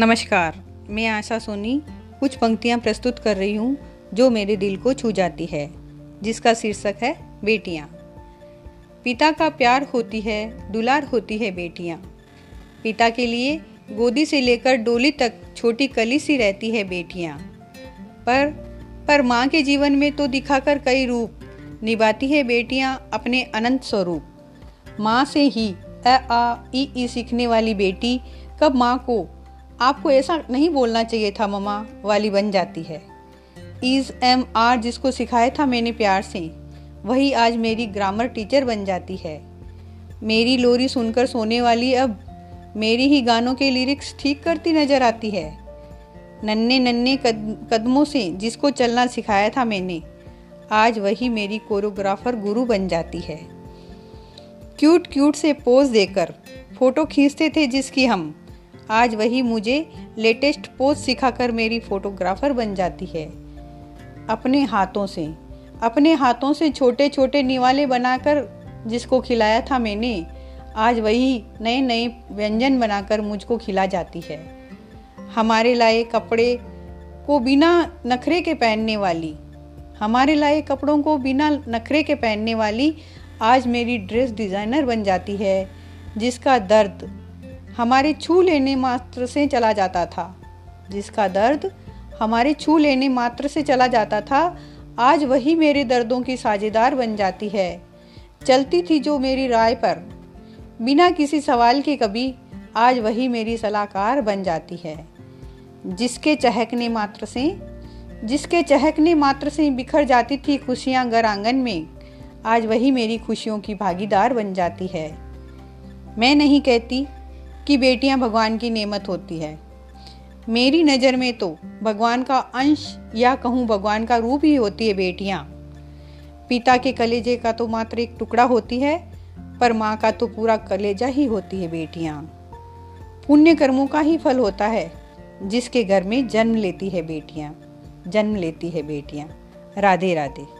नमस्कार, मैं आशा सोनी कुछ पंक्तियाँ प्रस्तुत कर रही हूँ जो मेरे दिल को छू जाती है, जिसका शीर्षक है बेटियाँ। पिता का प्यार होती है, दुलार होती है बेटियाँ। पिता के लिए गोदी से लेकर डोली तक छोटी कली सी रहती है बेटियाँ। पर पर माँ के जीवन में तो दिखाकर कई रूप निभाती है बेटियाँ अपने अनंत स्वरूप। माँ से ही अ, आ, ई ई सीखने वाली बेटी कब माँ को आपको ऐसा नहीं बोलना चाहिए था ममा वाली बन जाती है। इज़ एम आर जिसको सिखाया था मैंने प्यार से वही आज मेरी ग्रामर टीचर बन जाती है। मेरी लोरी सुनकर सोने वाली अब मेरी ही गानों के लिरिक्स ठीक करती नज़र आती है। नन्ने नन्ने कद, कदमों से जिसको चलना सिखाया था मैंने आज वही मेरी कोरियोग्राफर गुरु बन जाती है। क्यूट क्यूट से पोज देकर फ़ोटो खींचते थे जिसकी हम आज वही मुझे लेटेस्ट पोज सिखाकर मेरी फोटोग्राफर बन जाती है। अपने हाथों से। अपने हाथों से छोटे छोटे निवाले बनाकर जिसको खिलाया था मैंने, आज वही नए नए व्यंजन बनाकर मुझको खिला जाती है। हमारे लाए कपड़े को बिना नखरे के पहनने वाली, हमारे लाए कपड़ों को बिना नखरे के पहनने वाली आज मेरी ड्रेस डिज़ाइनर बन जाती है, जिसका दर्द हमारे छू लेने मात्र से चला जाता था। जिसका दर्द हमारे छू लेने मात्र से चला जाता था, आज वही मेरे दर्दों की साझेदार बन जाती है। चलती थी जो मेरी राय पर। बिना किसी सवाल के कभी आज वही मेरी सलाहकार बन जाती है। जिसके चहकने मात्र से, जिसके चहकने मात्र से बिखर जाती थी खुशियाँ घर आँगन में, आज वही मेरी खुशियों की भागीदार बन जाती है। मैं नहीं कहती कि बेटियाँ भगवान की नेमत होती है। मेरी नज़र में तो भगवान का अंश या कहूँ भगवान का रूप ही होती है बेटियाँ। पिता के कलेजे का तो मात्र एक टुकड़ा होती है, पर माँ का तो पूरा कलेजा ही होती है बेटियाँ। पुण्य कर्मों का ही फल होता है, जिसके घर में जन्म लेती है बेटियाँ, जन्म लेती है बेटियाँ। राधे राधे।